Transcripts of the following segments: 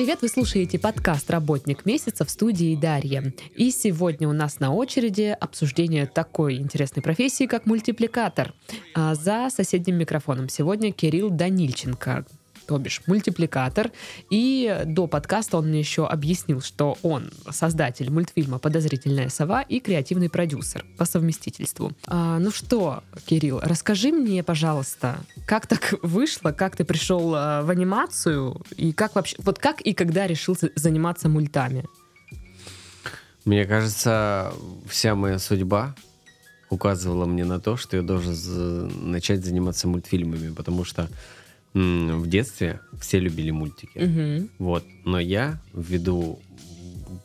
привет! Вы слушаете подкаст «Работник месяца» в студии Дарья. И сегодня у нас на очереди обсуждение такой интересной профессии, как мультипликатор. А за соседним микрофоном сегодня Кирилл Данильченко, то бишь мультипликатор. И до подкаста он мне еще объяснил, что он создатель мультфильма «Подозрительная сова» и креативный продюсер по совместительству. А, ну что, Кирилл, расскажи мне, пожалуйста, как так вышло, как ты пришел а, в анимацию и как вообще, вот как и когда решил заниматься мультами? Мне кажется, вся моя судьба указывала мне на то, что я должен начать заниматься мультфильмами, потому что в детстве все любили мультики. Угу. Вот. Но я, ввиду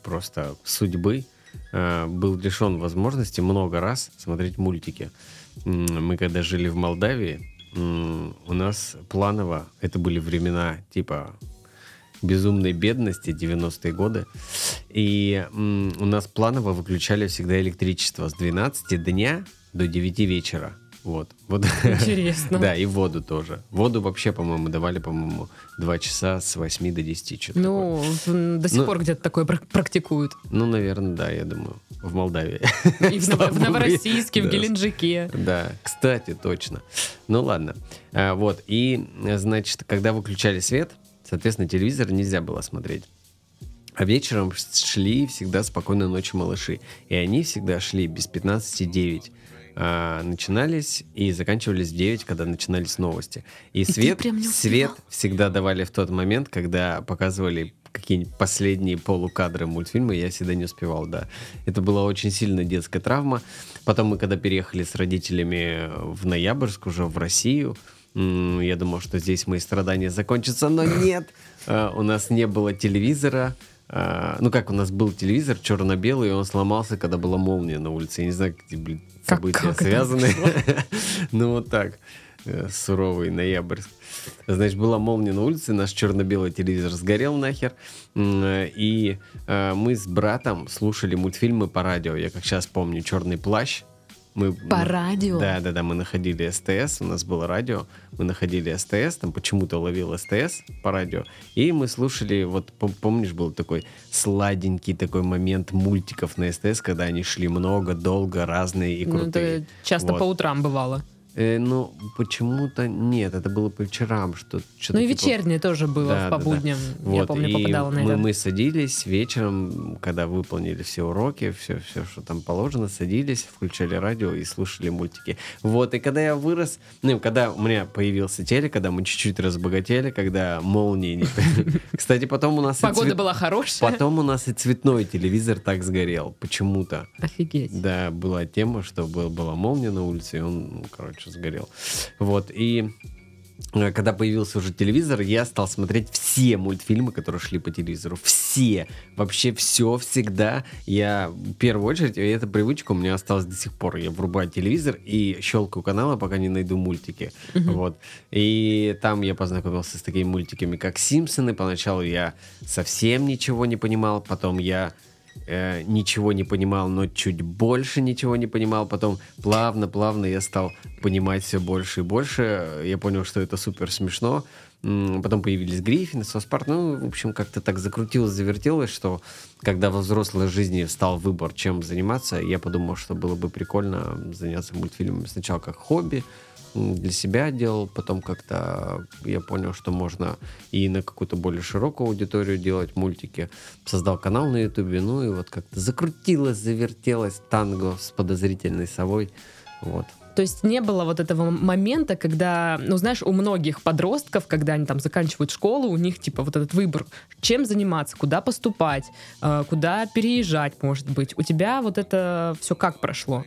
просто судьбы, э, был лишен возможности много раз смотреть мультики. Мы когда жили в Молдавии, у нас планово, это были времена типа безумной бедности, 90-е годы, и у нас планово выключали всегда электричество с 12 дня до 9 вечера. Вот. вот. Интересно. да, и воду тоже. Воду вообще, по-моему, давали, по-моему, 2 часа с 8 до 10. Что ну, такое. до сих ну, пор где-то такое практикуют. Ну, наверное, да, я думаю. В Молдавии. И в, в Новороссийске, в Геленджике. Да, кстати, точно. Ну, ладно. А, вот, и, значит, когда выключали свет, соответственно, телевизор нельзя было смотреть. А вечером шли всегда «Спокойной ночи, малыши». И они всегда шли без 15-9 э, начинались и заканчивались в 9, когда начинались новости. И, и свет, свет всегда давали в тот момент, когда показывали какие-нибудь последние полукадры мультфильма, я всегда не успевал, да. Это была очень сильная детская травма. Потом мы, когда переехали с родителями в Ноябрьск, уже в Россию, я думал, что здесь мои страдания закончатся, но нет. А, у нас не было телевизора, а, ну как у нас был телевизор черно-белый, и он сломался, когда была молния на улице. Я не знаю, где, блин, события как, как связаны. ну вот так, э, суровый ноябрьск. Значит, была молния на улице, наш черно-белый телевизор сгорел нахер, и э, мы с братом слушали мультфильмы по радио. Я как сейчас помню «Черный плащ», мы, По радио? Да, да, да, мы находили СТС, у нас было радио, мы находили СТС, там почему-то ловил СТС по радио, и мы слушали, вот помнишь, был такой сладенький такой момент мультиков на СТС, когда они шли много, долго, разные и крутые. Ну, это часто вот. по утрам бывало. Э, ну, почему-то нет, это было по вечерам. Что, что ну и типа... вечернее тоже было да, по будням. Да, да. Я вот, помню, попадала на мы, это. Мы садились вечером, когда выполнили все уроки, все, все, что там положено, садились, включали радио и слушали мультики. Вот, и когда я вырос, ну, когда у меня появился телек, когда мы чуть-чуть разбогатели, когда молнии не... Кстати, потом у нас... Погода была хорошая. Потом у нас и цветной телевизор так сгорел, почему-то. Офигеть. Да, была тема, что была молния на улице, и он, короче, короче, сгорел. Вот, и э, когда появился уже телевизор, я стал смотреть все мультфильмы, которые шли по телевизору. Все. Вообще все, всегда. Я, в первую очередь, и эта привычка у меня осталась до сих пор. Я врубаю телевизор и щелкаю каналы, пока не найду мультики. Uh-huh. Вот. И там я познакомился с такими мультиками, как «Симпсоны». Поначалу я совсем ничего не понимал. Потом я э, ничего не понимал, но чуть больше ничего не понимал. Потом плавно-плавно я стал понимать все больше и больше. Я понял, что это супер смешно. Потом появились Гриффины, Соспарт. Ну, в общем, как-то так закрутилось, завертелось, что когда во взрослой жизни стал выбор, чем заниматься, я подумал, что было бы прикольно заняться мультфильмами сначала как хобби, для себя делал, потом как-то я понял, что можно и на какую-то более широкую аудиторию делать мультики. Создал канал на ютубе, ну и вот как-то закрутилось, завертелось танго с подозрительной совой. Вот. То есть не было вот этого момента, когда, ну знаешь, у многих подростков, когда они там заканчивают школу, у них типа вот этот выбор, чем заниматься, куда поступать, э, куда переезжать, может быть. У тебя вот это все как прошло?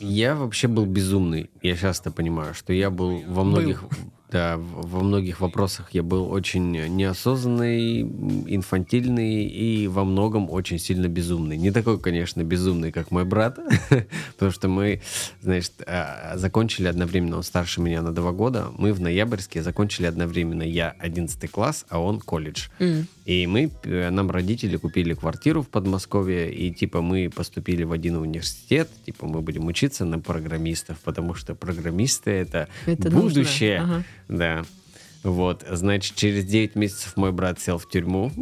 Я вообще был безумный. Я часто понимаю, что я был во многих... Был. Да, во многих вопросах я был очень неосознанный, инфантильный и во многом очень сильно безумный. Не такой, конечно, безумный, как мой брат, потому что мы, значит, а, закончили одновременно, он старше меня на два года, мы в ноябрьске закончили одновременно, я 11 класс, а он колледж. Mm. И мы, э, нам родители купили квартиру в Подмосковье, и типа мы поступили в один университет, типа мы будем учиться на программистов, потому что программисты это, это будущее. Ага. Да. Вот, значит, через 9 месяцев мой брат сел в тюрьму.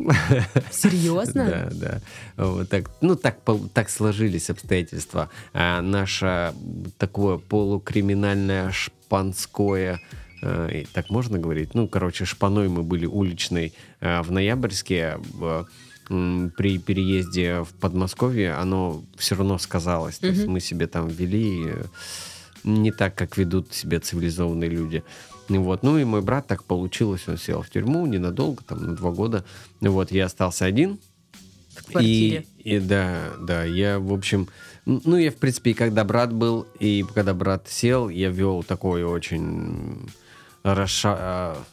Серьезно? Да, да. Вот так, ну, так, так сложились обстоятельства. А наше такое полукриминальное шпанское э, так можно говорить? Ну, короче, шпаной мы были уличной э, в Ноябрьске. э, при переезде в Подмосковье оно все равно сказалось. То есть мы себе там вели э, не так, как ведут себя цивилизованные люди. Ну Вот. Ну и мой брат так получилось, он сел в тюрьму ненадолго, там на два года. Вот, я остался один. В квартире. И, и да, да, я, в общем, ну, я, в принципе, и когда брат был, и когда брат сел, я вел такой очень расша... а,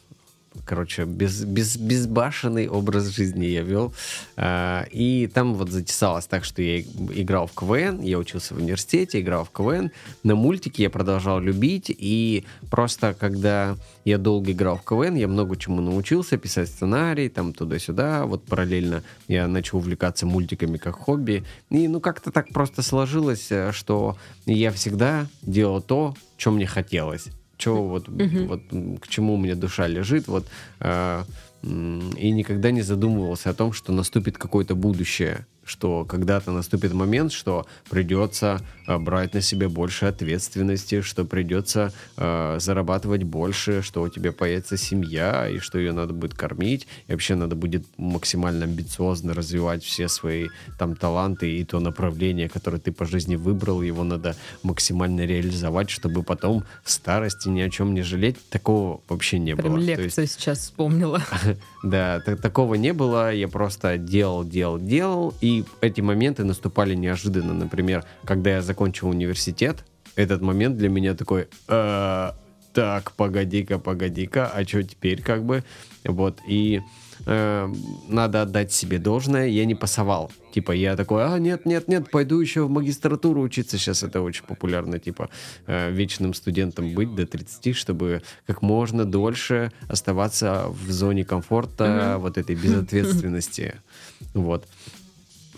Короче, без, без, безбашенный образ жизни я вел. А, И там вот затесалось так, что я играл в КВН, я учился в университете, играл в КВН. На мультики я продолжал любить. И просто когда я долго играл в КВН, я много чему научился, писать сценарий, там туда-сюда. Вот параллельно я начал увлекаться мультиками как хобби. И ну как-то так просто сложилось, э, что я всегда делал то, что мне хотелось. Что вот, Мгм. вот к чему у меня душа лежит, вот э, и никогда не задумывался о том, что наступит какое-то будущее, что когда-то наступит момент, что придется э, брать на себя больше ответственности, что придется э, зарабатывать больше, что у тебя появится семья, и что ее надо будет кормить, и вообще надо будет максимально амбициозно развивать все свои там таланты и то направление, которое ты по жизни выбрал, его надо максимально реализовать, чтобы потом в старости ни о чем не жалеть. Такого вообще не Прям было. Лекцию есть, сейчас вспомнила. да, та- такого не было. Я просто делал, делал, делал. И эти моменты наступали неожиданно. Например, когда я закончил университет, этот момент для меня такой... «Э, так, погоди-ка, погоди-ка, а что теперь как бы? Вот, и э, надо отдать себе должное, я не пасовал. Типа, я такой, а, нет, нет, нет, пойду еще в магистратуру учиться. Сейчас это очень популярно, типа, э, вечным студентом быть до 30, чтобы как можно дольше оставаться в зоне комфорта, Мгм. вот этой безответственности. Вот.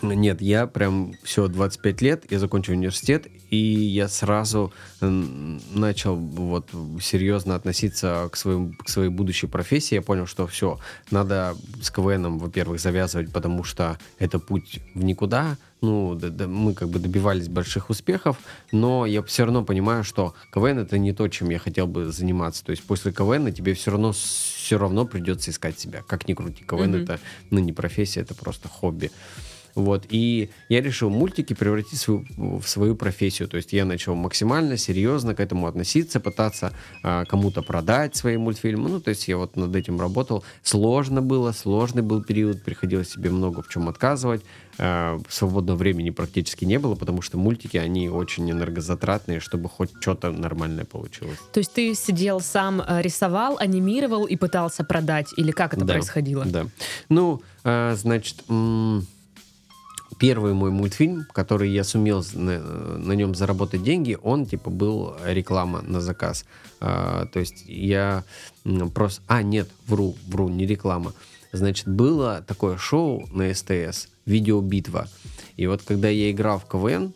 Нет, я прям все 25 лет, я закончил университет, и я сразу начал вот серьезно относиться к, своим, к своей будущей профессии. Я понял, что все, надо с КВНом, во-первых, завязывать, потому что это путь в никуда. Ну, да- да, мы как бы добивались больших успехов, но я все равно понимаю, что КВН это не то, чем я хотел бы заниматься. То есть после КВН тебе все равно все равно придется искать себя. Как ни крути, КВН Мгм. это ну, не профессия, это просто хобби. Вот, и я решил мультики превратить в свою, в свою профессию. То есть я начал максимально серьезно к этому относиться, пытаться а, кому-то продать свои мультфильмы. Ну, то есть я вот над этим работал. Сложно было, сложный был период, приходилось себе много в чем отказывать. А, свободного времени практически не было, потому что мультики, они очень энергозатратные, чтобы хоть что-то нормальное получилось. То есть ты сидел сам, э, рисовал, анимировал и пытался продать? Или как это Да, происходило? Да. Ну, а, значит, м, первый мой мультфильм, который я сумел на, на нем заработать деньги, он типа был реклама на заказ. А, то есть я просто... А, нет, вру, вру, не реклама. Значит, было такое шоу на СТС «Видеобитва». И вот когда я играл в КВН,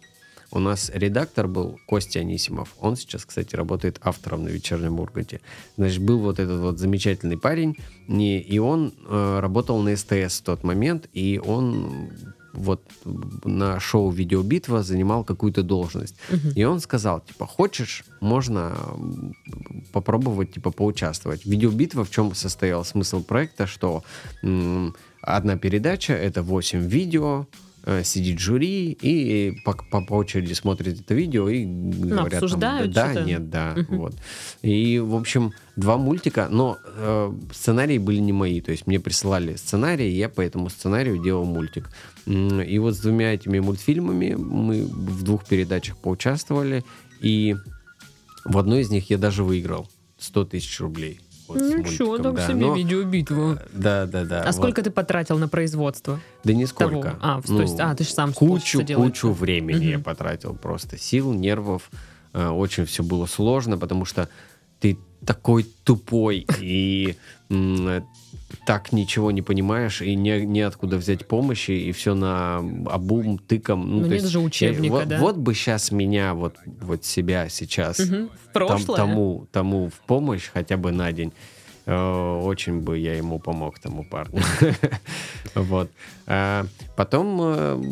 у нас редактор был Костя Анисимов. Он сейчас, кстати, работает автором на вечернем Урганте. Значит, был вот этот вот замечательный парень, и он э, работал на СТС в тот момент, и он вот на шоу «Видеобитва» занимал какую-то должность. И он сказал, типа, хочешь, можно попробовать, типа, поучаствовать. Видеобитва в чем состоял смысл проекта, что одна передача — это 8 видео, сидит жюри и по, по, очереди смотрит это видео и говорят там, обсуждают да, что-то. нет, да, Мгм. вот. И, в общем, два мультика, но э, сценарии были не мои, то есть мне присылали сценарий, и я по этому сценарию делал мультик. И вот с двумя этими мультфильмами мы в двух передачах поучаствовали, и в одной из них я даже выиграл 100 тысяч рублей. Вот Ничего, мультиком, так да. себе Но- видеобитву. Да, да, да. А вот. сколько ты потратил на производство? Да нисколько. того? А, то есть- а, ты ж сам Кучу, что кучу времени я Мгм. потратил просто. Сил, нервов. Э, Очень все было сложно, потому что ты такой тупой и э, так ничего не понимаешь, и не, неоткуда взять помощи, и все на обум, тыком. Ну, то нет есть же я- учебника, вот, да? вот бы сейчас меня, вот, вот себя сейчас Мгм. В там- прошлое? тому, тому в помощь хотя бы на день. Э, очень бы я ему помог, тому парню. Вот. А потом э,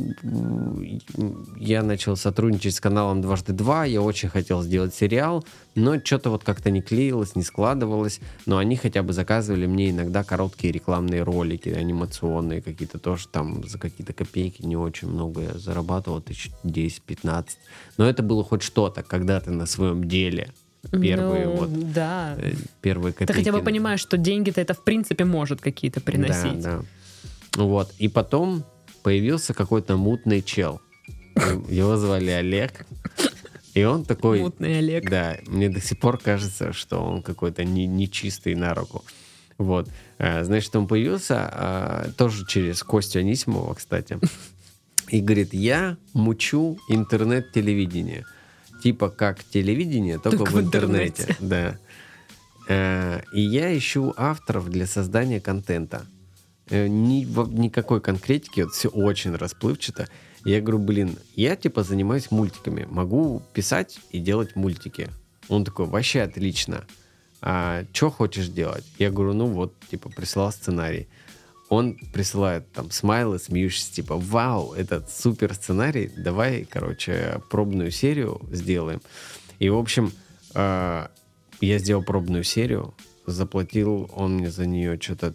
я начал сотрудничать с каналом «Дважды два». Я очень хотел сделать сериал, но что-то вот как-то не клеилось, не складывалось. Но они хотя бы заказывали мне иногда короткие рекламные ролики, анимационные какие-то тоже там за какие-то копейки не очень много я зарабатывал, тысяч 10-15. Но это было хоть что-то, когда ты на своем деле первые Ну, вот Да. э, первые копейки. Ты хотя бы понимаешь, что деньги-то это в принципе может какие-то приносить. Да, да. Вот. И потом появился какой-то мутный чел. Его звали Олег. И он такой... Мутный Олег. Да, мне до сих пор кажется, что он какой-то не- нечистый на руку. Вот. А, Значит, он появился а, тоже через Костю Анисимова, кстати. И говорит, я мучу интернет-телевидение. Типа как телевидение, только, Только в в интернете. интернете. Да. Э, И я ищу авторов для создания контента. Э, Ни, никакой конкретики, вот все очень расплывчато. Я говорю, блин, я типа занимаюсь мультиками, могу писать и делать мультики. Он такой, вообще отлично. А что хочешь делать? Я говорю, ну вот, типа, присылал сценарий. Он присылает там смайлы, смеющиеся, типа, вау, этот супер сценарий, давай, короче, пробную серию сделаем. И, в общем, э, я сделал пробную серию, заплатил он мне за нее что-то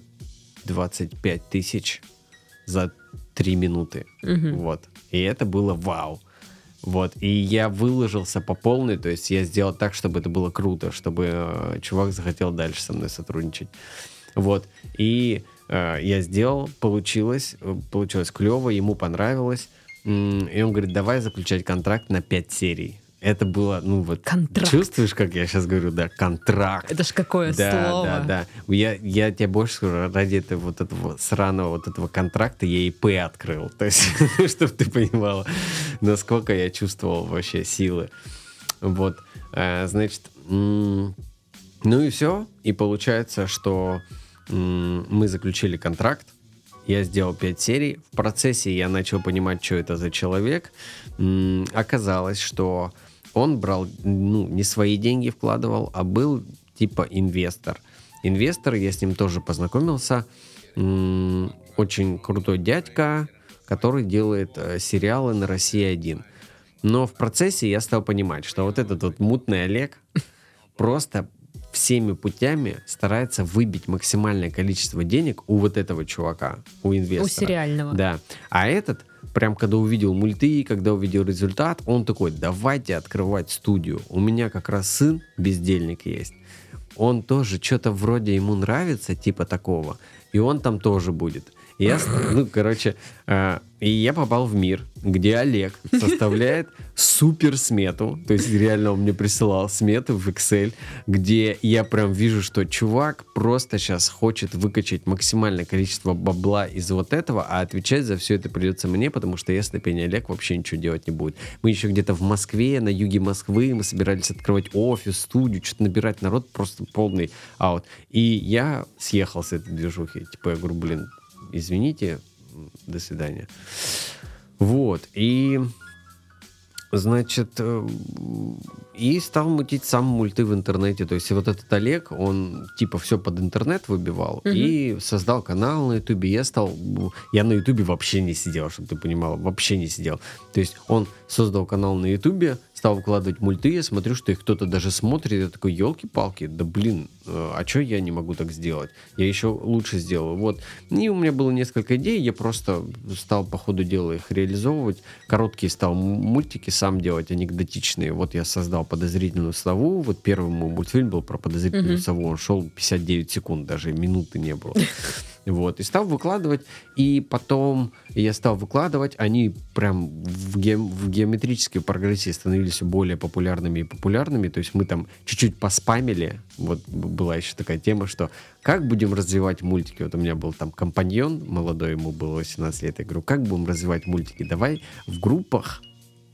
25 тысяч за 3 минуты. Мгм. Вот. И это было вау. Вот. И я выложился по полной, то есть я сделал так, чтобы это было круто, чтобы э, чувак захотел дальше со мной сотрудничать. Вот. И я сделал, получилось, э, получилось клево, ему понравилось. И он говорит, давай заключать контракт на 5 серий. Это было, ну вот, Контракт. чувствуешь, как я сейчас говорю, да, контракт. Это ж какое Да, слово. да, да. Я, я тебе больше скажу, ради этого вот этого сраного вот этого контракта я ИП открыл. То есть, чтобы ты понимала, насколько я чувствовал вообще силы. Вот. А, Значит, ну и все. И получается, что мы заключили контракт. Я сделал 5 серий. В процессе я начал понимать, что это за человек. Оказалось, что он брал, ну, не свои деньги вкладывал, а был типа инвестор. Инвестор, я с ним тоже познакомился. Очень крутой дядька, который делает э, сериалы на России 1. Но в процессе я стал понимать, что вот этот вот мутный Олег просто всеми путями старается выбить максимальное количество денег у вот этого чувака, у инвестора. У сериального. Да. А этот, прям когда увидел мульты, когда увидел результат, он такой, давайте открывать студию. У меня как раз сын, бездельник есть. Он тоже что-то вроде ему нравится, типа такого. И он там тоже будет. Я, с- ну, короче, э, и я попал в мир, где Олег составляет супер смету, то есть реально он мне присылал смету в Excel, где я прям вижу, что чувак просто сейчас хочет выкачать максимальное количество бабла из вот этого, а отвечать за все это придется мне, потому что я степень Олег вообще ничего делать не будет. Мы еще где-то в Москве, на юге Москвы, мы собирались открывать офис, студию, что-то набирать народ, просто полный аут. И я съехал с этой движухи. Типа я говорю, блин, извините, до свидания. Вот, и Значит, э, и стал мутить сам мульты в интернете. То есть вот этот Олег, он типа все под интернет выбивал Мгм. и создал канал на Ютубе. Я стал... Я на Ютубе вообще не сидел, чтобы ты понимал. Вообще не сидел. То есть он создал канал на Ютубе, стал выкладывать мульты, я смотрю, что их кто-то даже смотрит, я такой, елки-палки, да блин, а что я не могу так сделать? Я еще лучше сделаю. Вот. И у меня было несколько идей, я просто стал по ходу дела их реализовывать. Короткие стал мультики сам делать, анекдотичные. Вот я создал подозрительную сову. Вот первый мой мультфильм был про подозрительную Мгм. сову. Он шел 59 секунд, даже минуты не было. Вот, и стал выкладывать, и потом я стал выкладывать, они прям в, геом- в геометрической прогрессии становились все более популярными и популярными, то есть мы там чуть-чуть поспамили, вот была еще такая тема, что как будем развивать мультики, вот у меня был там компаньон молодой, ему было 18 лет, я говорю, как будем развивать мультики, давай в группах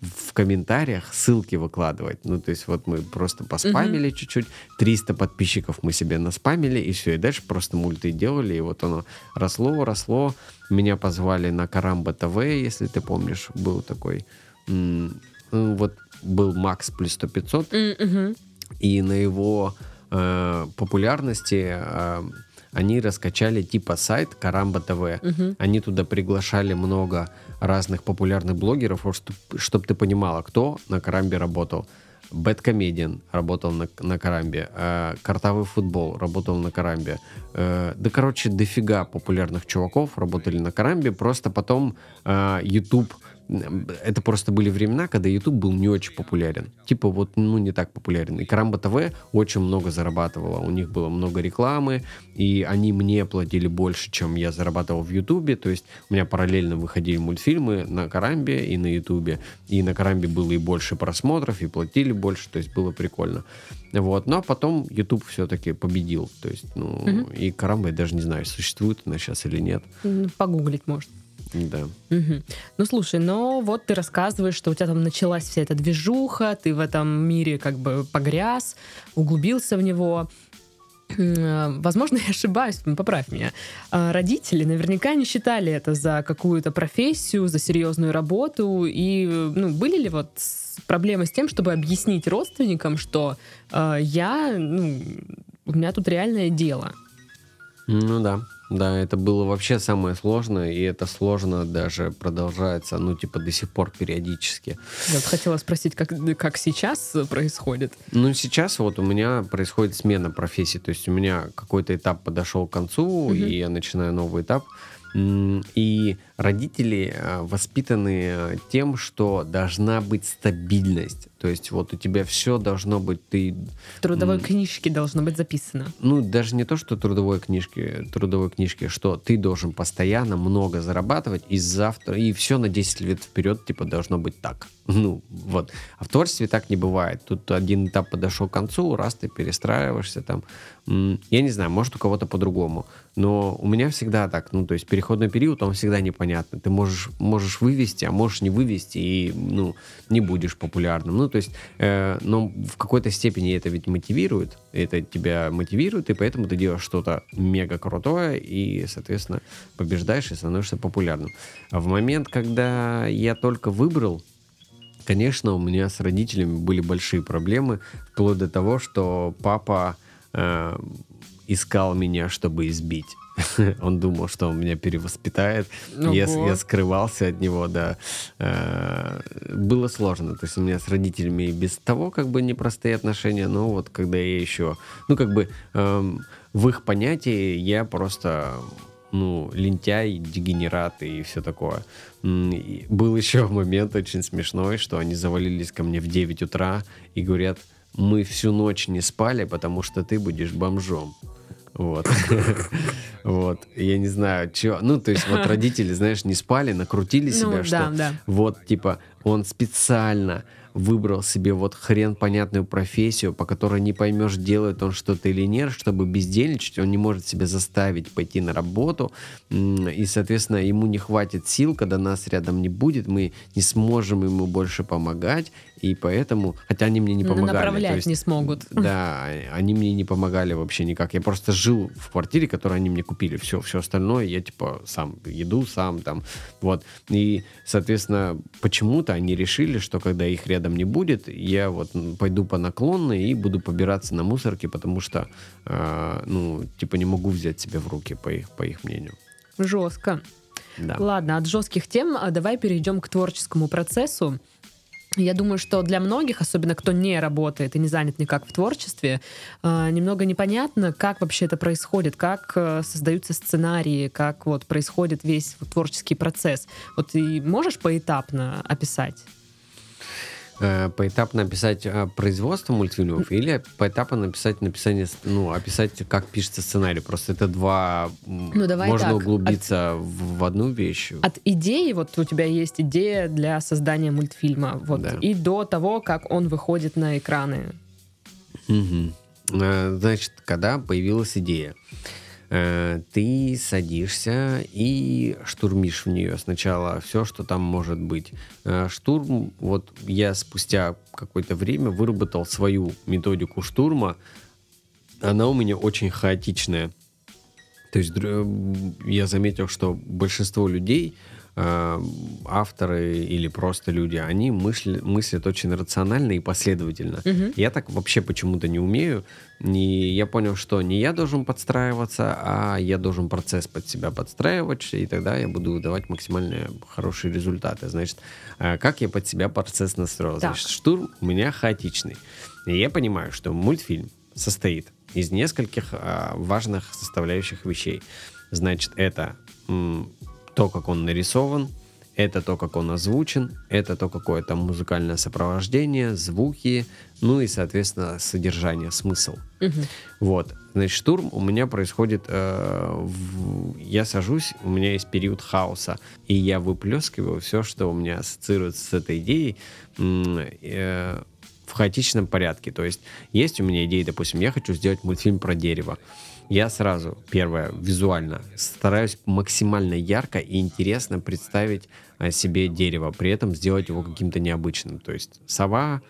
в комментариях ссылки выкладывать. Ну, то есть вот мы просто поспамили чуть-чуть, 300 подписчиков мы себе наспамили, и все, и дальше просто мульты делали, и вот оно росло, росло. Меня позвали на Карамба ТВ, если ты помнишь, был такой... м, ну, вот был Макс плюс 100 500, М, мгм. и на его э, популярности э, они раскачали типа сайт Карамба ТВ. Мгм. Они туда приглашали много разных популярных блогеров, чтобы ты понимала, кто на Карамбе работал. Бэткомедиан работал на, на Карамбе, э, Картавый футбол работал на Карамбе. Э, да, короче, дофига популярных чуваков работали на Карамбе. Просто потом э, YouTube это просто были времена, когда YouTube был не очень популярен. Типа вот, ну, не так популярен. И Карамба ТВ очень много зарабатывала. У них было много рекламы, и они мне платили больше, чем я зарабатывал в YouTube. То есть у меня параллельно выходили мультфильмы на Карамбе и на YouTube. И на Карамбе было и больше просмотров, и платили больше. То есть было прикольно. Вот. Но потом YouTube все-таки победил. То есть, ну, Мгм. и Карамба, я даже не знаю, существует она сейчас или нет. Ну, Погуглить можно. Да. Мгм. Ну слушай, но вот ты рассказываешь, что у тебя там началась вся эта движуха, ты в этом мире как бы погряз, углубился в него. Э, Возможно, я ошибаюсь, поправь меня. А Родители наверняка не считали это за какую-то профессию, за серьезную работу. И ну, были ли вот проблемы с тем, чтобы объяснить родственникам, что э, я, ну, у меня тут реальное дело? Ну да, да, это было вообще самое сложное, и это сложно даже продолжается, ну, типа, до сих пор периодически. Я вот хотела спросить, как, как сейчас происходит. Ну, сейчас вот у меня происходит смена профессии, то есть у меня какой-то этап подошел к концу, Мгм. и я начинаю новый этап. И родители э, воспитаны э, тем, что должна быть стабильность. То есть вот у тебя все должно быть, ты В трудовой книжке должно быть записано. ну, даже не то, что трудовой книжки, трудовой книжки, что ты должен постоянно много зарабатывать, и завтра, и все на 10 лет вперед, типа, должно быть так. Ну, вот. А в творчестве так не бывает. Тут один этап подошел к концу, раз ты перестраиваешься там. Я не знаю, может, у кого-то по-другому. Но у меня всегда так. Ну, то есть переходной период, он всегда непонятный. Ты можешь, можешь вывести, а можешь не вывести, и, ну, не будешь популярным. Ну, то есть, э, но в какой-то степени это ведь мотивирует, это тебя мотивирует, и поэтому ты делаешь что-то мега крутое, и, соответственно, побеждаешь и становишься популярным. А в момент, когда я только выбрал, конечно, у меня с родителями были большие проблемы, вплоть до того, что папа э, искал меня, чтобы избить. Он думал, что он меня перевоспитает. Я, я скрывался от него, да. Э, Было сложно. То есть у меня с родителями и без того как бы непростые отношения, но вот когда я еще... Ну, как бы эм, в их понятии я просто ну, лентяй, дегенерат и все такое. И Был еще момент очень смешной, что они завалились ко мне в 9 утра и говорят, мы всю ночь не спали, потому что ты будешь бомжом. Вот. Вот. Я не знаю, чего. Ну, то есть, вот родители, знаешь, не спали, накрутили себя, ну, что да, да. вот, типа, он специально выбрал себе вот хрен понятную профессию, по которой не поймешь, делает он что-то или нет, чтобы бездельничать, он не может себя заставить пойти на работу, и, соответственно, ему не хватит сил, когда нас рядом не будет, мы не сможем ему больше помогать, и поэтому, хотя они мне не помогали. то Направлять есть- не смогут. да, они мне не помогали вообще никак. Я просто жил в квартире, которую они мне купили. Все, все остальное я типа сам еду, сам там. Вот. И, соответственно, почему-то они решили, что когда их рядом не будет, я вот пойду по наклонной и буду побираться на мусорке, потому что, э, ну, типа не могу взять себя в руки, по их, по их мнению. Жестко. Да. Ладно, от жестких тем а, давай перейдем к творческому процессу. Я думаю, что для многих, особенно кто не работает и не занят никак в творчестве, а, немного непонятно, как вообще это происходит, как э, создаются сценарии, как вот происходит весь творческий процесс. Вот ты можешь поэтапно описать? Э, поэтапно описать э, производство мультфильмов или поэтапно написать написание, ну, описать, как пишется сценарий. Просто это два... Ну, давай Можно так, углубиться в, в одну вещь. От идеи, вот у тебя есть идея для создания мультфильма, вот, Да. и до того, как он выходит на экраны. Э, Значит, когда появилась идея, ты садишься и штурмишь в нее сначала все, что там может быть. Э, Штурм, вот я спустя какое-то время выработал свою методику штурма. Она у меня очень хаотичная. То есть м, я заметил, что большинство людей э, авторы или просто люди, они мысли, мыслят очень рационально и последовательно. Мгм. Я так вообще почему-то не умею. Не, я понял, что не я должен подстраиваться, а я должен процесс под себя подстраивать, и тогда я буду выдавать максимально хорошие результаты. Значит, э, как я под себя процесс настроил? Так. Значит, штурм у меня хаотичный. И я понимаю, что мультфильм состоит из нескольких а, важных составляющих вещей. Значит, это то, как он нарисован, это то, как он озвучен, это то, какое там музыкальное сопровождение, звуки, ну и, соответственно, содержание, смысл. Мгм. Вот, значит, штурм у меня происходит, э, в- я сажусь, у меня есть период хаоса, и я выплескиваю все, что у меня ассоциируется с этой идеей э, в хаотичном порядке. То есть есть у меня идея, допустим, я хочу сделать мультфильм про дерево. Я сразу, первое, визуально стараюсь максимально ярко и интересно представить э, себе дерево, при этом сделать его каким-то необычным. То есть сова,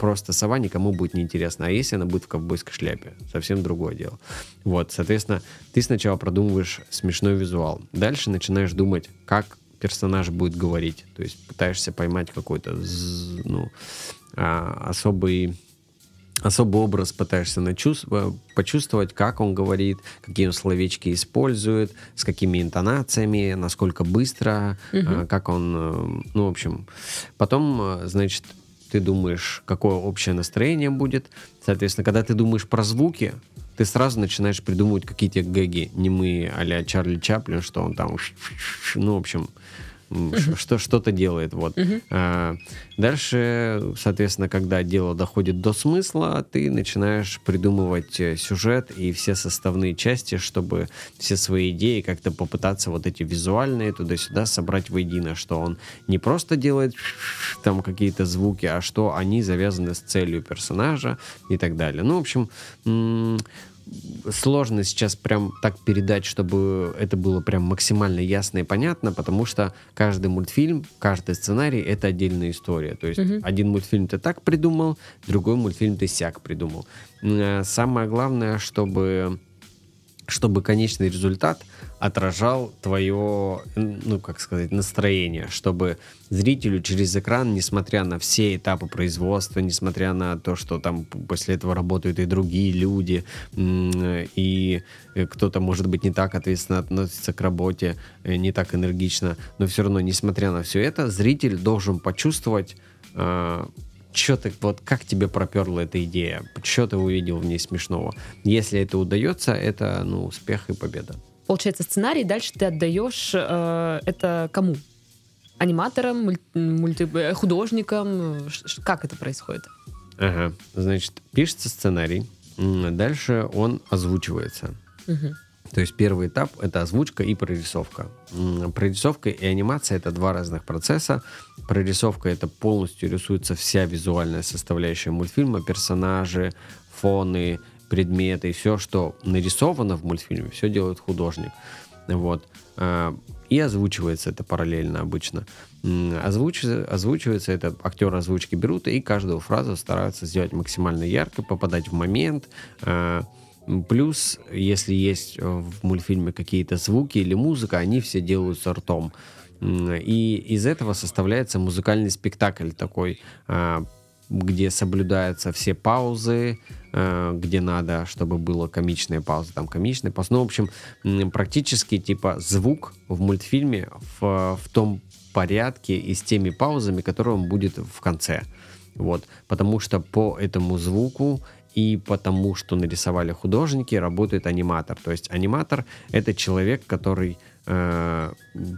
просто сова никому будет неинтересна. А если она будет в ковбойской шляпе? Совсем другое дело. Вот, соответственно, ты сначала продумываешь смешной визуал. Дальше начинаешь думать, как персонаж будет говорить. То есть пытаешься поймать какой-то ну, а, особый особый образ пытаешься э, почувствовать, как он говорит, какие он словечки использует, с какими интонациями, насколько быстро, э, как он, э, ну, в общем. Потом, э, значит, ты думаешь, какое общее настроение будет. Соответственно, когда ты думаешь про звуки, ты сразу начинаешь придумывать какие-то гэги немые а-ля Чарли Чаплин, что он там, ну, в общем, что, что-то делает. Вот. А, Дальше, соответственно, когда дело доходит до смысла, ты начинаешь придумывать э, сюжет и все составные части, чтобы все свои идеи как-то попытаться вот эти визуальные туда-сюда собрать воедино, что он не просто делает там какие-то звуки, а что они завязаны с целью персонажа и так далее. Ну, в общем, сложно сейчас прям так передать, чтобы это было прям максимально ясно и понятно, потому что каждый мультфильм, каждый сценарий — это отдельная история. То есть один мультфильм ты так придумал, другой мультфильм ты сяк придумал. Э, Самое главное, чтобы чтобы конечный результат отражал твое, ну, как сказать, настроение, чтобы зрителю через экран, несмотря на все этапы производства, несмотря на то, что там после этого работают и другие люди, и э, кто-то, может быть, не так ответственно относится к работе, э, не так энергично, но все равно, несмотря на все это, зритель должен почувствовать что ты, вот как тебе проперла эта идея, что ты увидел в ней смешного. Если это удается, это, ну, успех и победа. Получается, сценарий дальше ты отдаешь э, это кому? Аниматорам, муль- мульти- э, художникам? Ш- Как это происходит? Ага, значит, пишется сценарий, дальше он озвучивается. Мгм. То есть первый этап — это озвучка и прорисовка. Прорисовка и анимация — это два разных процесса. Прорисовка — это полностью рисуется вся визуальная составляющая мультфильма, персонажи, фоны, предметы, все, что нарисовано в мультфильме, все делает художник. Вот. А, И озвучивается это параллельно обычно. Озвуч- Озвучивается это, актеры озвучки берут и каждую фразу стараются сделать максимально ярко, попадать в момент. Плюс, если есть э, в мультфильме какие-то звуки или музыка, они все делаются ртом. И из этого составляется музыкальный спектакль такой, а, где соблюдаются все паузы, э, где надо, чтобы было комичные паузы, там комичные паузы. Ну, в общем, практически типа звук в мультфильме в, в том порядке и с теми паузами, которые он будет в конце. Вот. Потому что по этому звуку и потому, что нарисовали художники, работает аниматор. То есть аниматор — это человек, который э,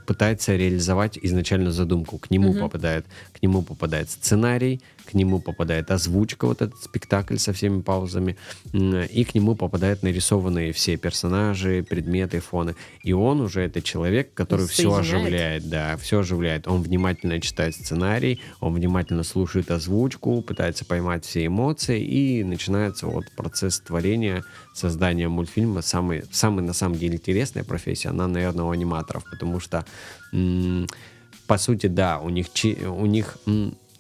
пытается реализовать изначально задумку. К нему попадает, к нему попадает сценарий, к нему попадает озвучка, вот этот спектакль со всеми паузами, и к нему попадают нарисованные все персонажи, предметы, фоны. И он уже это человек, который все оживляет, да, все оживляет. Он внимательно читает сценарий, он внимательно слушает озвучку, пытается поймать все эмоции, и начинается вот процесс творения, создания мультфильма. Самый, самый на самом деле интересная профессия, она, наверное, у аниматоров, потому что по сути, да, у них, у них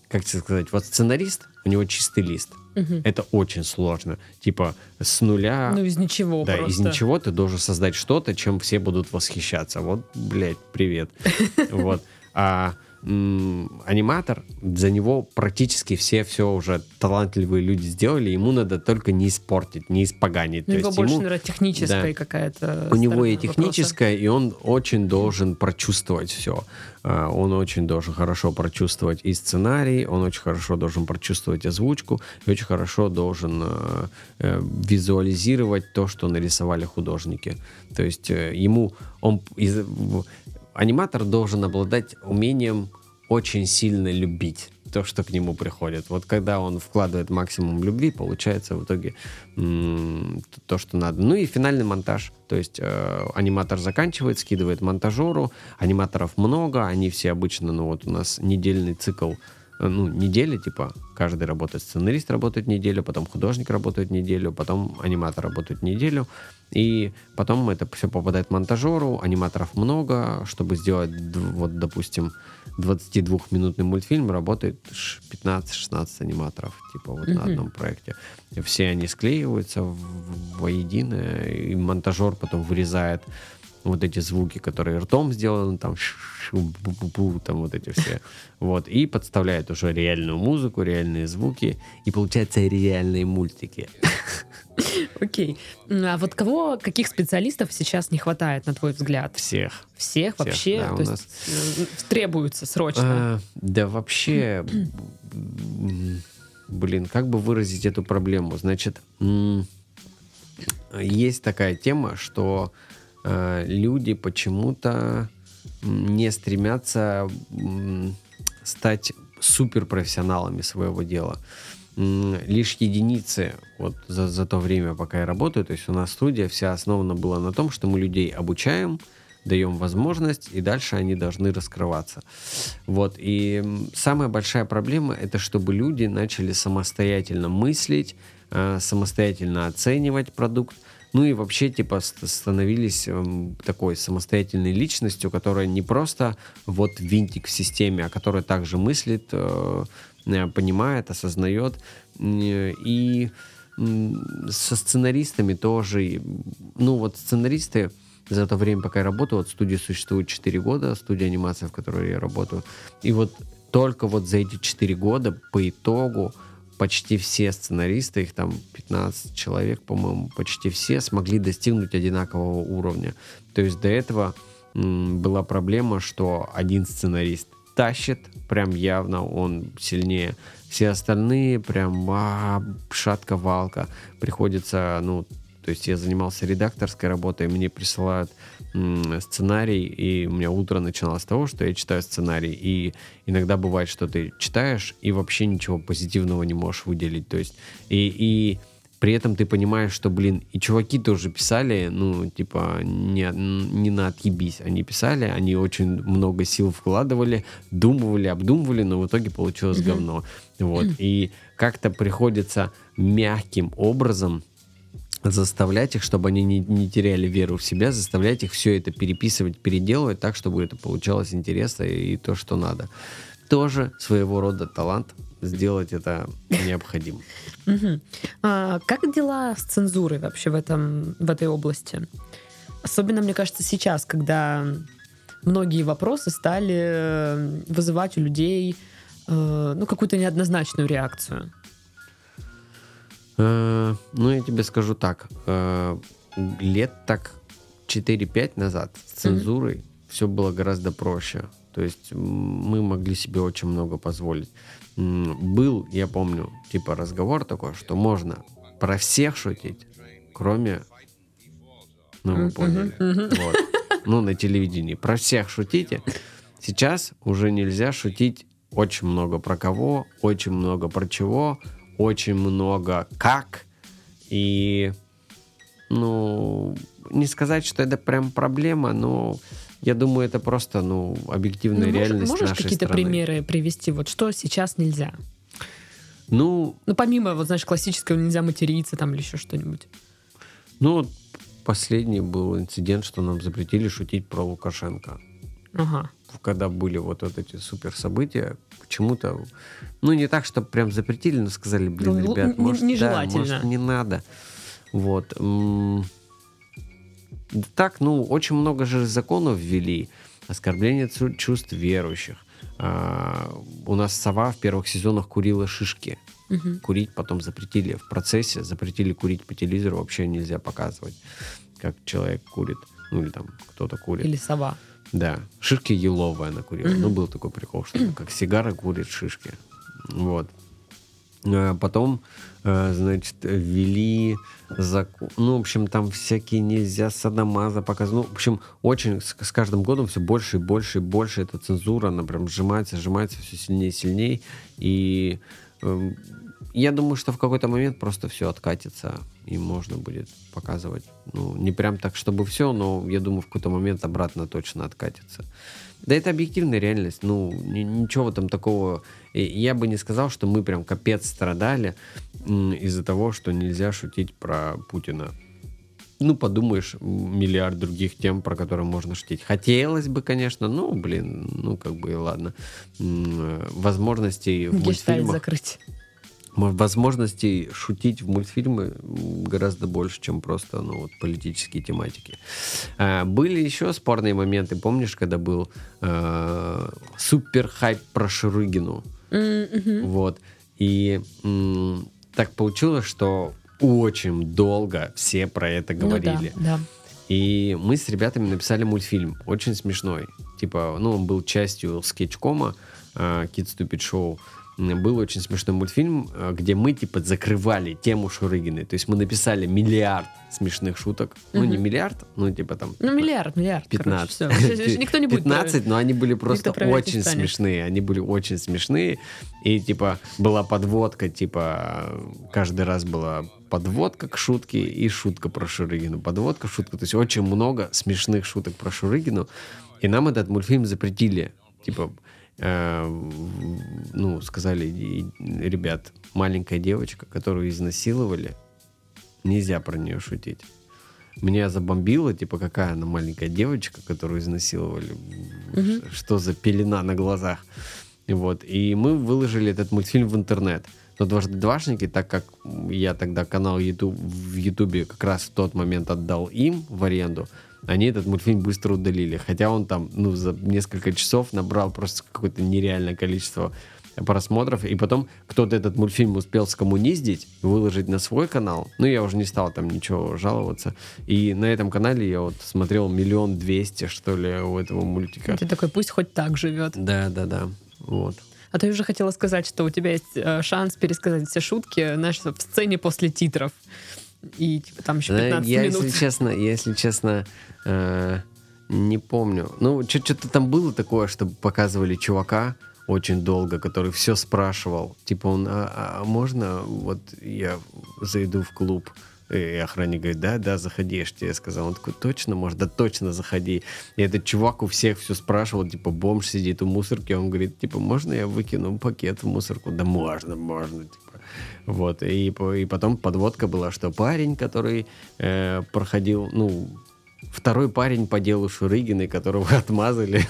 как тебе сказать, вот сценарист, у него чистый лист. Мгм. Это очень сложно. Типа с нуля... Ну, из ничего Да, просто. из ничего ты должен создать что-то, чем все будут восхищаться. Вот, блядь, привет. Вот. А аниматор, за него практически все все уже талантливые люди сделали, ему надо только не испортить, не испоганить. У То него больше, ему- наверное, техническая да. какая-то у него и вопроса. техническое, и он очень должен прочувствовать все. Он очень должен хорошо прочувствовать и сценарий, он очень хорошо должен прочувствовать озвучку, и очень хорошо должен э, э, визуализировать то, что нарисовали художники. То есть э, ему он аниматор должен обладать умением очень сильно любить то, что к нему приходит. Вот когда он вкладывает максимум любви, получается в итоге то, что надо. Ну и финальный монтаж. То есть э, аниматор заканчивает, скидывает монтажеру. Аниматоров много, они все обычно, ну вот у нас недельный цикл, э, ну, недели, типа, каждый работает, сценарист работает неделю, потом художник работает неделю, потом аниматор работает неделю, и потом это все попадает монтажеру, аниматоров много, чтобы сделать, вот, допустим, 22-минутный мультфильм, работает ш- 15-16 аниматоров, типа, вот на Мгм. одном проекте. И все они склеиваются воедино, и монтажер потом вырезает вот эти звуки, которые ртом сделаны, там, там вот эти все. Вот, и подставляет уже реальную музыку, реальные звуки, и получается реальные мультики. Окей. А вот кого, каких специалистов сейчас не хватает, на твой взгляд? Всех. Всех, Всех, вообще? да, То есть нас- э, требуются срочно. А, да вообще, блин, как бы выразить эту проблему? Значит, есть такая тема, что э, люди почему-то не стремятся стать суперпрофессионалами своего дела. Лишь единицы вот за, за то время, пока я работаю, то есть у нас студия вся основана была на том, что мы людей обучаем, даем возможность, и дальше они должны раскрываться. Вот. И самая большая проблема это чтобы люди начали самостоятельно мыслить, э, самостоятельно оценивать продукт, ну и вообще, типа, ст- становились эм, такой самостоятельной личностью, которая не просто вот винтик в системе, а которая также мыслит, э, э, понимает, осознает. М, И со сценаристами тоже. Ну вот сценаристы за то время, пока я работаю, вот студия существует 4 года, студия анимации, в которой я работаю. И вот только вот за эти 4 года по итогу почти все сценаристы, их там 15 человек, по-моему, почти все смогли достигнуть одинакового уровня. То есть до этого была проблема, что один сценарист тащит, прям явно он сильнее. Все остальные прям а, шатка-валка. Приходится, ну, то есть я занимался редакторской работой, мне присылают сценарий, и у меня утро начиналось с того, что я читаю сценарий. И иногда бывает, что ты читаешь и вообще ничего позитивного не можешь выделить. То есть и, и при этом ты понимаешь, что, блин, и чуваки тоже писали, ну, типа, не, не на отъебись. Они писали, они очень много сил вкладывали, думали, обдумывали, но в итоге получилось говно. Вот. И как-то приходится мягким образом заставлять их, чтобы они не, не теряли веру в себя, заставлять их все это переписывать, переделывать так, чтобы это получалось интересно и то, что надо. Тоже своего рода талант сделать это необходимо. А как дела с цензурой вообще в, этом, в этой области? Особенно, мне кажется, сейчас, когда многие вопросы стали э, вызывать у людей э, ну, какую-то неоднозначную реакцию. Э, Ну, я тебе скажу так. э, Лет так 4-5 назад с цензурой все было гораздо проще. То есть мы могли себе очень много позволить. Был, я помню, типа разговор такой, что можно про всех шутить, кроме... Ну, вы поняли. мгм. Вот. Ну, на телевидении. Про всех шутите. Сейчас уже нельзя шутить очень много про кого, очень много про чего, очень много как. И, ну, не сказать, что это прям проблема, но я думаю, это просто, ну, объективная Ну, реальность можешь нашей какие-то примеры привести? Вот что сейчас нельзя? Ну, Ну, помимо, вот, знаешь, классического нельзя материться там или еще что-нибудь. ну, последний был инцидент, что нам запретили шутить про Лукашенко. Ага. Когда были вот, вот эти супер события, почему-то, ну, не так, что прям запретили, но сказали, блин, Ну, ребят, не- может, да, может, не надо. Вот. Так, ну, очень много же законов ввели. Оскорбление чувств верующих. А, у нас сова в первых сезонах курила шишки. Мгм. Курить потом запретили в процессе, запретили курить по телевизору, вообще нельзя показывать, как человек курит. Ну, или там кто-то курит. Или сова. Да, шишки еловая она курила. Ну, был такой прикол, что как сигара курит шишки. Вот. А Потом, э, значит, ввели закон. Ну, в общем, там всякие нельзя садомаза показывать. Ну, в общем, очень с, с каждым годом все больше и больше и больше эта цензура, она прям сжимается, сжимается все сильнее и сильнее. И эм, я думаю, что в какой-то момент просто все откатится, и можно будет показывать. Ну, не прям так, чтобы все, но я думаю, в какой-то момент обратно точно откатится. Да это объективная реальность. Ну, ни- ничего там такого... Я бы не сказал, что мы прям капец страдали из-за того, что нельзя шутить про Путина. Ну, подумаешь, миллиард других тем, про которые можно шутить. Хотелось бы, конечно, ну, блин, ну, как бы и ладно. Э, Возможностей в Гештальт мультфильмах закрыть. Мо- возможностей шутить в мультфильмы гораздо больше, чем просто ну, вот, политические тематики. А, были еще спорные моменты. Помнишь, когда был э, супер хайп про Шурыгину? Мгм. Вот. И м, так получилось, что очень долго все про это Ну да, говорили. да. И мы с ребятами написали мультфильм, очень смешной. Типа, ну, он был частью скетчкома э, Kids Stupid Show. Был очень смешной мультфильм, э, где мы, типа, закрывали тему Шурыгиной. То есть мы написали миллиард смешных шуток. Ну, не миллиард, ну, типа там... Ну, миллиард, миллиард. 15. Короче, все. Никто не будет. 15, но они были просто очень смешные. Они были очень смешные. И, типа, была подводка, типа, каждый раз была подводка к шутке и шутка про Шурыгину. Подводка, шутка. То есть очень много смешных шуток про Шурыгину. И нам этот мультфильм запретили. Типа, ну, сказали, «И- ребят, маленькая девочка, которую изнасиловали, нельзя про нее шутить. Меня забомбило, типа, какая она маленькая девочка, которую изнасиловали. Ш- Что за пелена на глазах. И Вот. И мы выложили этот мультфильм в интернет. Но дважды двашники, так как я тогда канал YouTube, в Ютубе как раз в тот момент отдал им в аренду, они этот мультфильм быстро удалили. Хотя он там, ну, за несколько часов набрал просто какое-то нереальное количество просмотров, и потом кто-то этот мультфильм успел скоммуниздить, выложить на свой канал. Ну, я уже не стал там ничего жаловаться. И на этом канале я вот смотрел миллион двести, что ли, у этого мультика. Ты такой, пусть хоть так живет. Да, да, да. Вот. А ты уже хотела сказать, что у тебя есть э, шанс пересказать все шутки, знаешь, в сцене после титров. И типа там еще Да, 15 я, минут. если честно, если честно, э, не помню. Ну, что-то там было такое, что показывали чувака очень долго, который все спрашивал. Типа он, а, а можно вот я зайду в клуб? И охранник говорит, да, да, заходи, я ж тебе сказал. Он такой, точно, может, да точно заходи. И этот чувак у всех все спрашивал, типа, бомж сидит у мусорки, он говорит, типа, можно я выкину пакет в мусорку? Да можно, можно. Вот, и, и потом подводка была, что парень, который э, проходил, ну, второй парень по делу Шурыгиной, которого отмазали,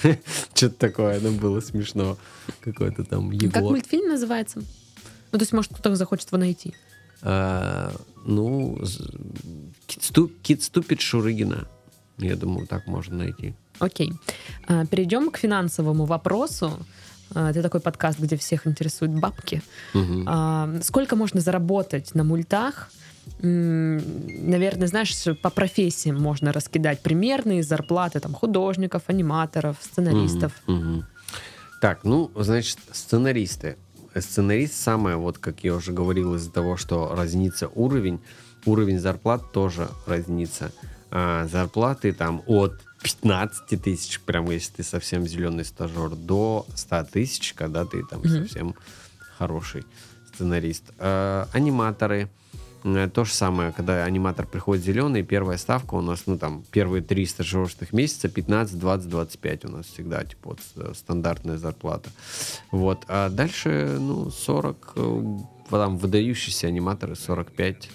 что-то такое, ну, было смешно. Какой-то там Как Егор. мультфильм называется? Ну, то есть, может, кто-то захочет его найти. А, ну, Kid Stupid Шурыгина. Я думаю, так можно найти. Окей. А, Перейдем к финансовому вопросу. А, Это такой подкаст, где всех интересуют бабки. А, Сколько можно заработать на мультах? Наверное, знаешь, по профессиям можно раскидать примерные зарплаты там художников, аниматоров, сценаристов. Мгм, мгм. Так, ну, значит, сценаристы. Сценарист самое, вот как я уже говорил, из-за того, что разнится уровень, уровень зарплат тоже разнится. А, зарплаты там от 15 тысяч, прям если ты совсем зеленый стажер, до 100 тысяч, когда ты там Мгм. совсем хороший сценарист. А, аниматоры. Э, То же самое, когда аниматор приходит зеленый, первая ставка у нас, ну там, первые три стажировочных месяца 15, 20, 25 у нас всегда, типа, вот э, стандартная зарплата. Вот. А дальше, ну, 40, э, там, выдающиеся аниматоры 45, э,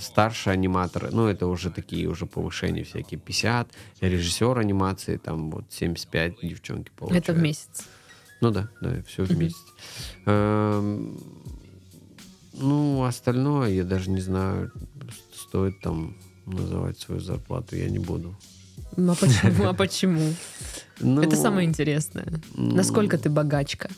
старшие аниматоры, ну, это уже такие уже повышения всякие, 50, режиссер анимации, там вот 75 девчонки получают. Это в месяц. Ну да, да, все вместе. Эм, ну, остальное я даже не знаю, стоит там называть свою зарплату, я не буду. Ну, а почему? А почему? Ну, Это самое интересное. Насколько ты богачка?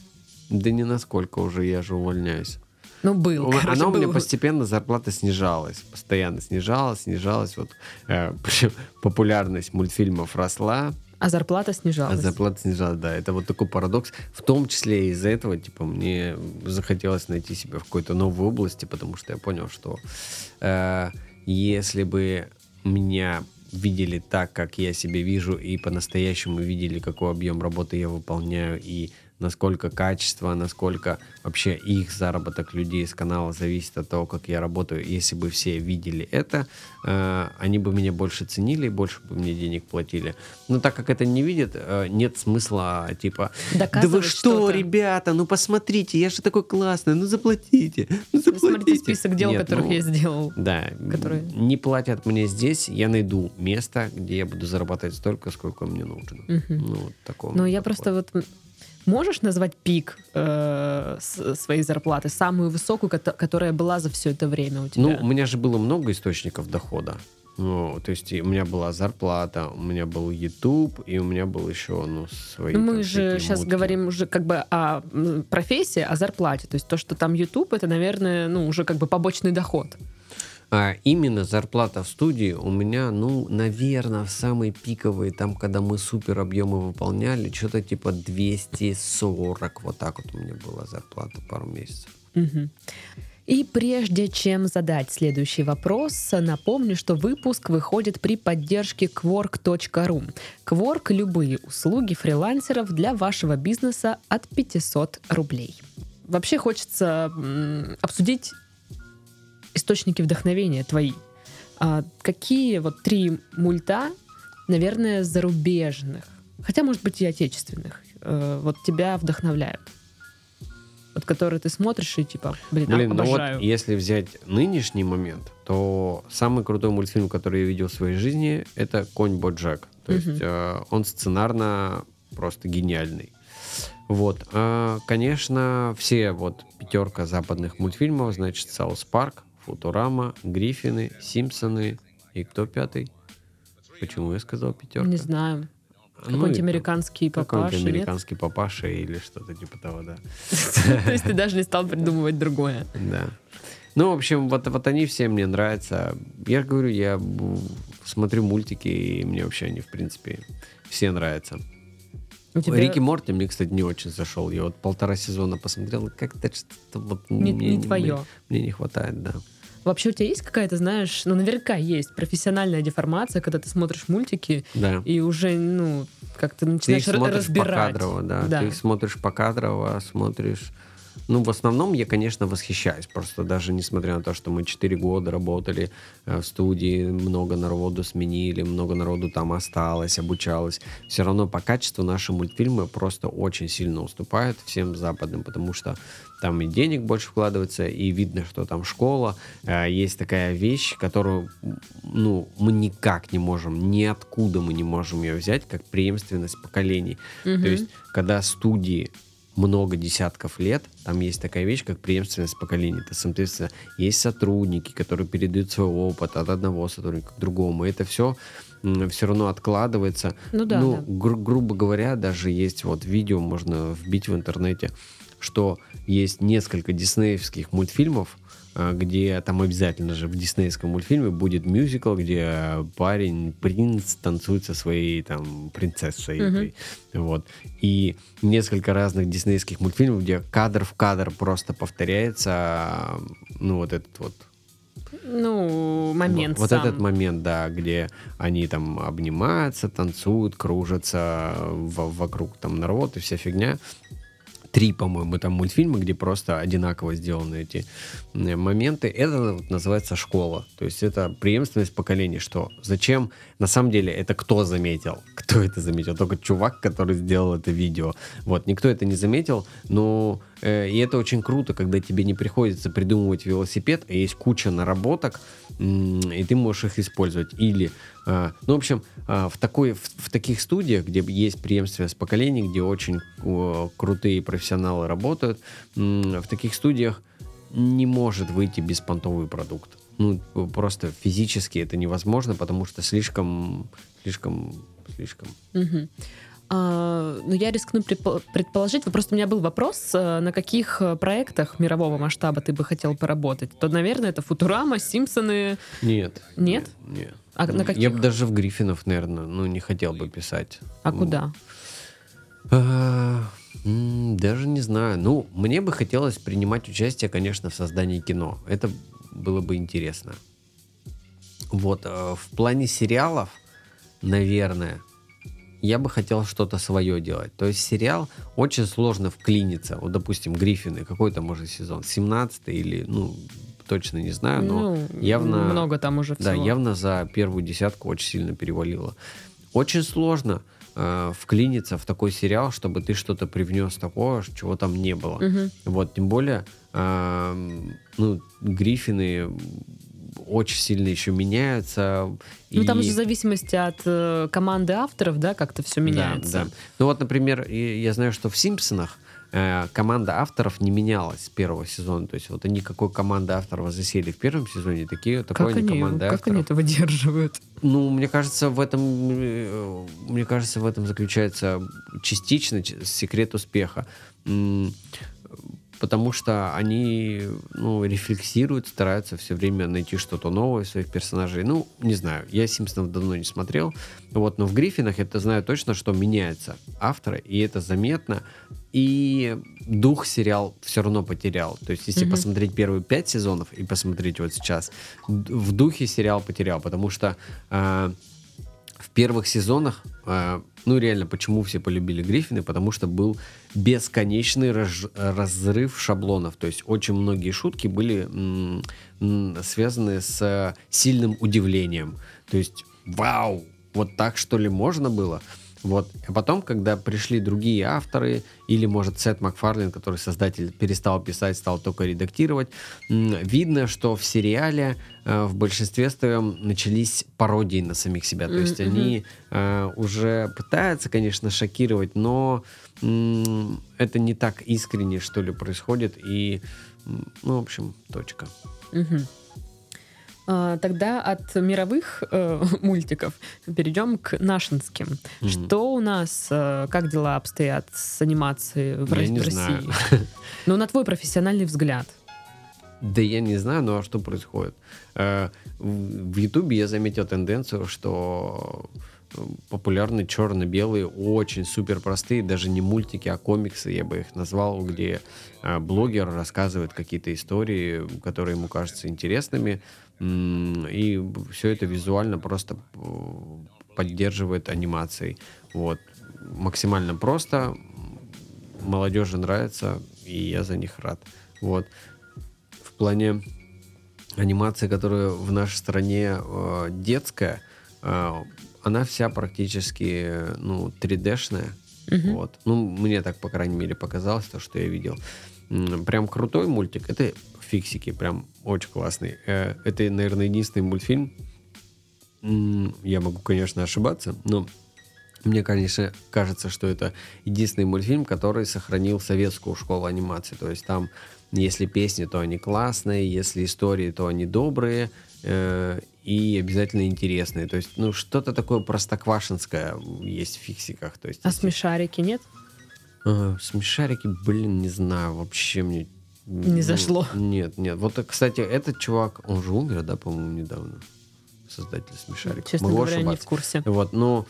Да не насколько уже, я же увольняюсь. Ну, был. У- короче, Она у меня был. постепенно зарплата снижалась, постоянно снижалась, снижалась. Вот э, популярность мультфильмов росла, А зарплата а снижалась. зарплата снижалась. Да, это вот такой парадокс. В том числе из-за этого, типа, мне захотелось найти себя в какой-то новой области, потому что я понял, что э, если бы меня видели так, как я себя вижу, и по-настоящему видели, какой объем работы я выполняю, и насколько качество, насколько вообще их заработок людей с канала зависит от того, как я работаю. Если бы все видели это, э, они бы меня больше ценили и больше бы мне денег платили. Но так как это не видят, э, нет смысла типа да вы Доказывать что, что-то. ребята, ну посмотрите, я же такой классный, ну заплатите, ну заплатите. Смотрите список дел, Нет, которых ну, я сделал. да, которые- не платят мне здесь, я найду место, где я буду зарабатывать столько, сколько мне нужно. Мгм. Ну, вот такого. Ну, я просто вот... Можешь назвать пик э, своей зарплаты, самую высокую, кото- которая была за все это время у тебя? Ну, у меня же было много источников дохода. Ну, то есть у меня была зарплата, у меня был YouTube, и у меня был еще, ну, свои Ну, мы же всякие сейчас мутки. говорим уже как бы о профессии, о зарплате. То есть то, что там YouTube, это, наверное, ну, уже как бы побочный доход. А именно зарплата в студии у меня, ну, наверное, в самые пиковые, там, когда мы супер объемы выполняли, что-то типа 240, вот так вот у меня была зарплата пару месяцев. И прежде чем задать следующий вопрос, напомню, что выпуск выходит при поддержке Quark.ru. Quark – любые услуги фрилансеров для вашего бизнеса от 500 рублей. Вообще хочется обсудить источники вдохновения твои. А какие вот три мульта, наверное, зарубежных, хотя, может быть, и отечественных, э, вот тебя вдохновляют? Вот которые ты смотришь и типа, блин, Блин, ну вот если взять нынешний момент, то самый крутой мультфильм, который я видел в своей жизни, это «Конь Боджек». То Мгм. есть э, он сценарно просто гениальный. Вот. А, конечно, все вот пятерка западных мультфильмов, значит, «South Park», «Футурама», «Гриффины», «Симпсоны» и кто пятый? Почему я сказал пятерка? Не знаю. Ну, Какой-нибудь и американский папаша, Какой-нибудь нет? американский папаша или что-то типа того, да. То есть ты даже не стал придумывать другое. Да. Ну, в общем, вот, вот они все мне нравятся. Я же говорю, я смотрю мультики, и мне вообще они, в принципе, все нравятся. Тебя Рик и Морти мне, кстати, не очень зашел. Я вот полтора сезона посмотрел, как-то что-то вот Не- мне, не твое. Мне, мне не хватает, да. Вообще у тебя есть какая-то, знаешь, ну наверняка есть профессиональная деформация, когда ты смотришь мультики Да. и уже, ну, как ты Ты начинаешь их смотришь разбирать. покадрово, да. Да. Ты их смотришь покадрово, смотришь... Ну, в основном я, конечно, восхищаюсь. Просто даже несмотря на то, что мы 4 года работали э, в студии, много народу сменили, много народу там осталось, обучалось. Все равно по качеству наши мультфильмы просто очень сильно уступают всем западным, потому что там и денег больше вкладывается, и видно, что там школа. Э, Есть такая вещь, которую, ну, мы никак не можем, ниоткуда мы не можем ее взять, как преемственность поколений. Мгм. То есть, когда студии много десятков лет, там есть такая вещь, как преемственность поколений. Это, соответственно, есть сотрудники, которые передают свой опыт от одного сотрудника к другому. И это все все равно откладывается. Ну да, да. гру- грубо говоря, даже есть вот видео, можно вбить в интернете, что есть несколько диснеевских мультфильмов, где там обязательно же в диснеевском мультфильме будет мюзикл, где парень, принц танцует со своей там принцессой. Мгм. этой. Вот. И несколько разных диснеевских мультфильмов, где кадр в кадр просто повторяется, а, ну, вот этот вот Ну, момент вот сам. этот момент, да, где они там обнимаются, танцуют, кружатся во- вокруг там народ и вся фигня. Три, по-моему, там мультфильма, где просто одинаково сделаны эти э, моменты. Это вот называется школа. То есть это преемственность поколений, что зачем, на самом деле, это кто заметил? Кто это заметил? Только чувак, который сделал это видео. Вот, никто это не заметил, но и это очень круто, когда тебе не приходится придумывать велосипед, а есть куча наработок, и ты можешь их использовать. Или, э, ну, в общем, э, в, такой, в, в таких студиях, где есть преемственность поколений, где очень крутые профессионалы работают, в таких студиях не может выйти беспонтовый продукт. Ну, просто физически это невозможно, потому что слишком, слишком, слишком. Угу. А, ну, я рискну предположить, просто у меня был вопрос, э, на каких э, проектах мирового масштаба ты бы хотел поработать? То, наверное, это Футурама, Симпсоны. Нет. Нет? Нет. А на каких? Я бы даже в Гриффинов, наверное, ну, не хотел бы писать. А куда? А, даже не знаю. Ну, мне бы хотелось принимать участие, конечно, в создании кино. Это было бы интересно. Вот, э, в плане сериалов, наверное, я бы хотел что-то свое делать. То есть сериал очень сложно вклиниться. Вот, допустим, Гриффины, какой там уже сезон? 17 или, ну, точно не знаю, но ну, явно... Много там уже всего. Да, явно за первую десятку очень сильно перевалило. Очень сложно э, вклиниться в такой сериал, чтобы ты что-то привнес такого, чего там не было. Угу. Вот, тем более, э, ну, Гриффины очень сильно еще меняются. Ну, и... там же в зависимости от э, команды авторов, да, как-то все меняется. Да, да. Ну, вот, например, я знаю, что в «Симпсонах» э, команда авторов не менялась с первого сезона. То есть вот они какой команды авторов засели в первом сезоне, такие такой как они, команды как авторов. Как они это выдерживают? Ну, мне кажется, в этом, э, мне кажется, в этом заключается частично секрет успеха потому что они ну, рефлексируют, стараются все время найти что-то новое в своих персонажей. Ну, не знаю, я Симпсонов давно не смотрел, вот, но в Гриффинах это знаю точно, что меняются авторы, и это заметно, и дух сериал все равно потерял. То есть, если mm-hmm. посмотреть первые пять сезонов и посмотреть вот сейчас, в духе сериал потерял, потому что э, в первых сезонах э, ну, реально, почему все полюбили Гриффины? Потому что был бесконечный раз, разрыв шаблонов. То есть очень многие шутки были м, м, связаны с сильным удивлением. То есть, вау, вот так что ли можно было? Вот. А потом, когда пришли другие авторы, или, может, Сет Макфарлин, который создатель, перестал писать, стал только редактировать, видно, что в сериале э, в большинстве своем начались пародии на самих себя. То есть они э, уже пытаются, конечно, шокировать, но э, это не так искренне, что ли, происходит. И, ну, в общем, точка. Mm-hmm. А, тогда от мировых э, мультиков перейдем к нашинским. Mm-hmm. Что у нас, э, как дела обстоят с анимацией в, я не России? Знаю. Ну, на твой профессиональный взгляд. Да я не знаю, ну а что происходит? Э, в Ютубе я заметил тенденцию, что популярны черно-белые, очень супер простые, даже не мультики, а комиксы, я бы их назвал, где э, блогер рассказывает какие-то истории, которые ему кажутся интересными, и все это визуально просто э, поддерживает анимацией. Вот. Максимально просто, молодежи нравится, и я за них рад. Вот. В плане анимации, которая в нашей стране э, детская, э, она вся практически, ну, 3D-шная. Угу. Вот. Ну, мне так, по крайней мере, показалось, то, что я видел. Прям крутой мультик. Это фиксики. Прям очень классный. Э, это, наверное, единственный мультфильм. Я могу, конечно, ошибаться, но мне, конечно, кажется, что это единственный мультфильм, который сохранил советскую школу анимации. То есть там, если песни, то они классные, если истории, то они добрые, э, и обязательно интересные. То есть, ну, что-то такое простоквашинское есть в фиксиках. То есть, а эти... смешарики нет? А, смешарики, блин, не знаю, вообще мне... Не ну, зашло. Нет, нет. Вот, кстати, этот чувак, он же умер, да, по-моему, недавно? Создатель смешариков. Честно Могу говоря, ошибаться. не в курсе. Вот, ну,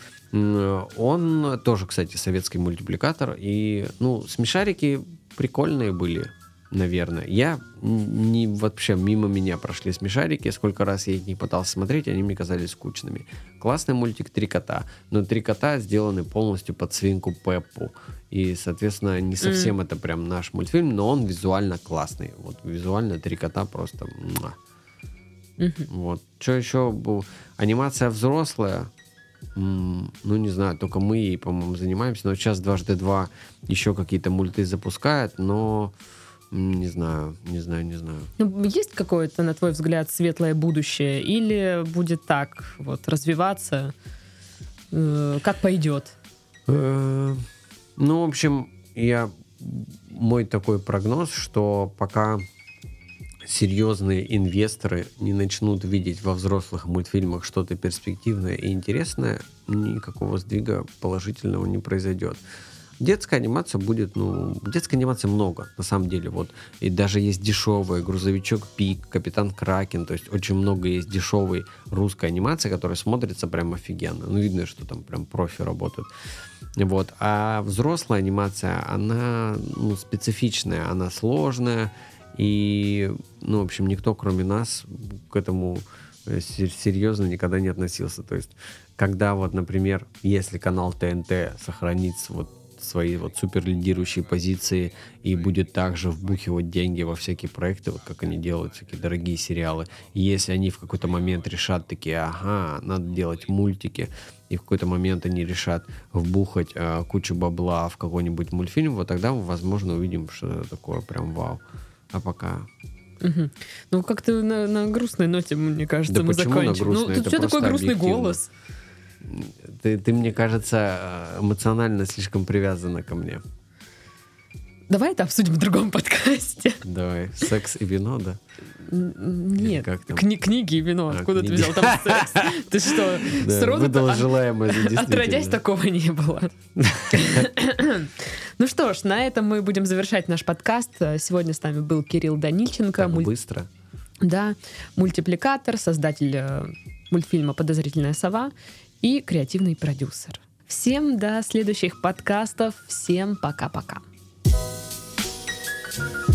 он тоже, кстати, советский мультипликатор. И, ну, смешарики прикольные были наверное. Я не вообще мимо меня прошли смешарики. Сколько раз я их не пытался смотреть, они мне казались скучными. Классный мультик «Три кота». Но «Три кота» сделаны полностью под свинку Пеппу. И, соответственно, не совсем mm. это прям наш мультфильм, но он визуально классный. Вот визуально «Три кота» просто... Mm-hmm. Вот. Что еще? Анимация взрослая. ну, не знаю, только мы ей, по-моему, занимаемся. Но сейчас дважды два еще какие-то мульты запускают, но не знаю, не знаю, не знаю. Ну, есть какое-то, на твой взгляд, светлое будущее? Или будет так вот развиваться, э, как пойдет? Э, Ну, в общем, я мой такой прогноз, что пока серьезные инвесторы не начнут видеть во взрослых мультфильмах что-то перспективное и интересное, никакого сдвига положительного не произойдет. Детская анимация будет, ну, детской анимации много, на самом деле, вот, и даже есть дешевая, грузовичок Пик, Капитан Кракен, то есть очень много есть дешевой русской анимации, которая смотрится прям офигенно, ну, видно, что там прям профи работают, вот, а взрослая анимация, она, ну, специфичная, она сложная, и, ну, в общем, никто, кроме нас, к этому э, се- серьезно никогда не относился. То есть, когда вот, например, если канал ТНТ сохранит с- вот свои вот супер лидирующие позиции и будет также вбухивать деньги во всякие проекты, вот как они делают всякие дорогие сериалы. И если они в какой-то момент решат такие, ага, надо делать мультики, и в какой-то момент они решат вбухать э, кучу бабла в какой-нибудь мультфильм, вот тогда мы, возможно, увидим что-то такое прям вау. А пока Мгм. Ну, как-то на, на грустной ноте, мне кажется, Да мы грустной? Ну, тут Это все такой грустный объективно. голос. Ты, ты, мне кажется, э, эмоционально слишком привязана ко мне. Давай это обсудим в другом подкасте. Давай, секс и вино, да? Нет, как там? кни- книги и вино. А, Откуда ты книги. взял там секс? Ты что, Да, сроду выдал желаемое за Отродясь, такого не было. Ну что ж, на этом мы будем завершать наш подкаст. Сегодня с нами был Кирилл Данильченко, Так муль- быстро. да, мультипликатор, создатель э, мультфильма «Подозрительная сова» и креативный продюсер. Всем до следующих подкастов. Всем пока-пока. thank you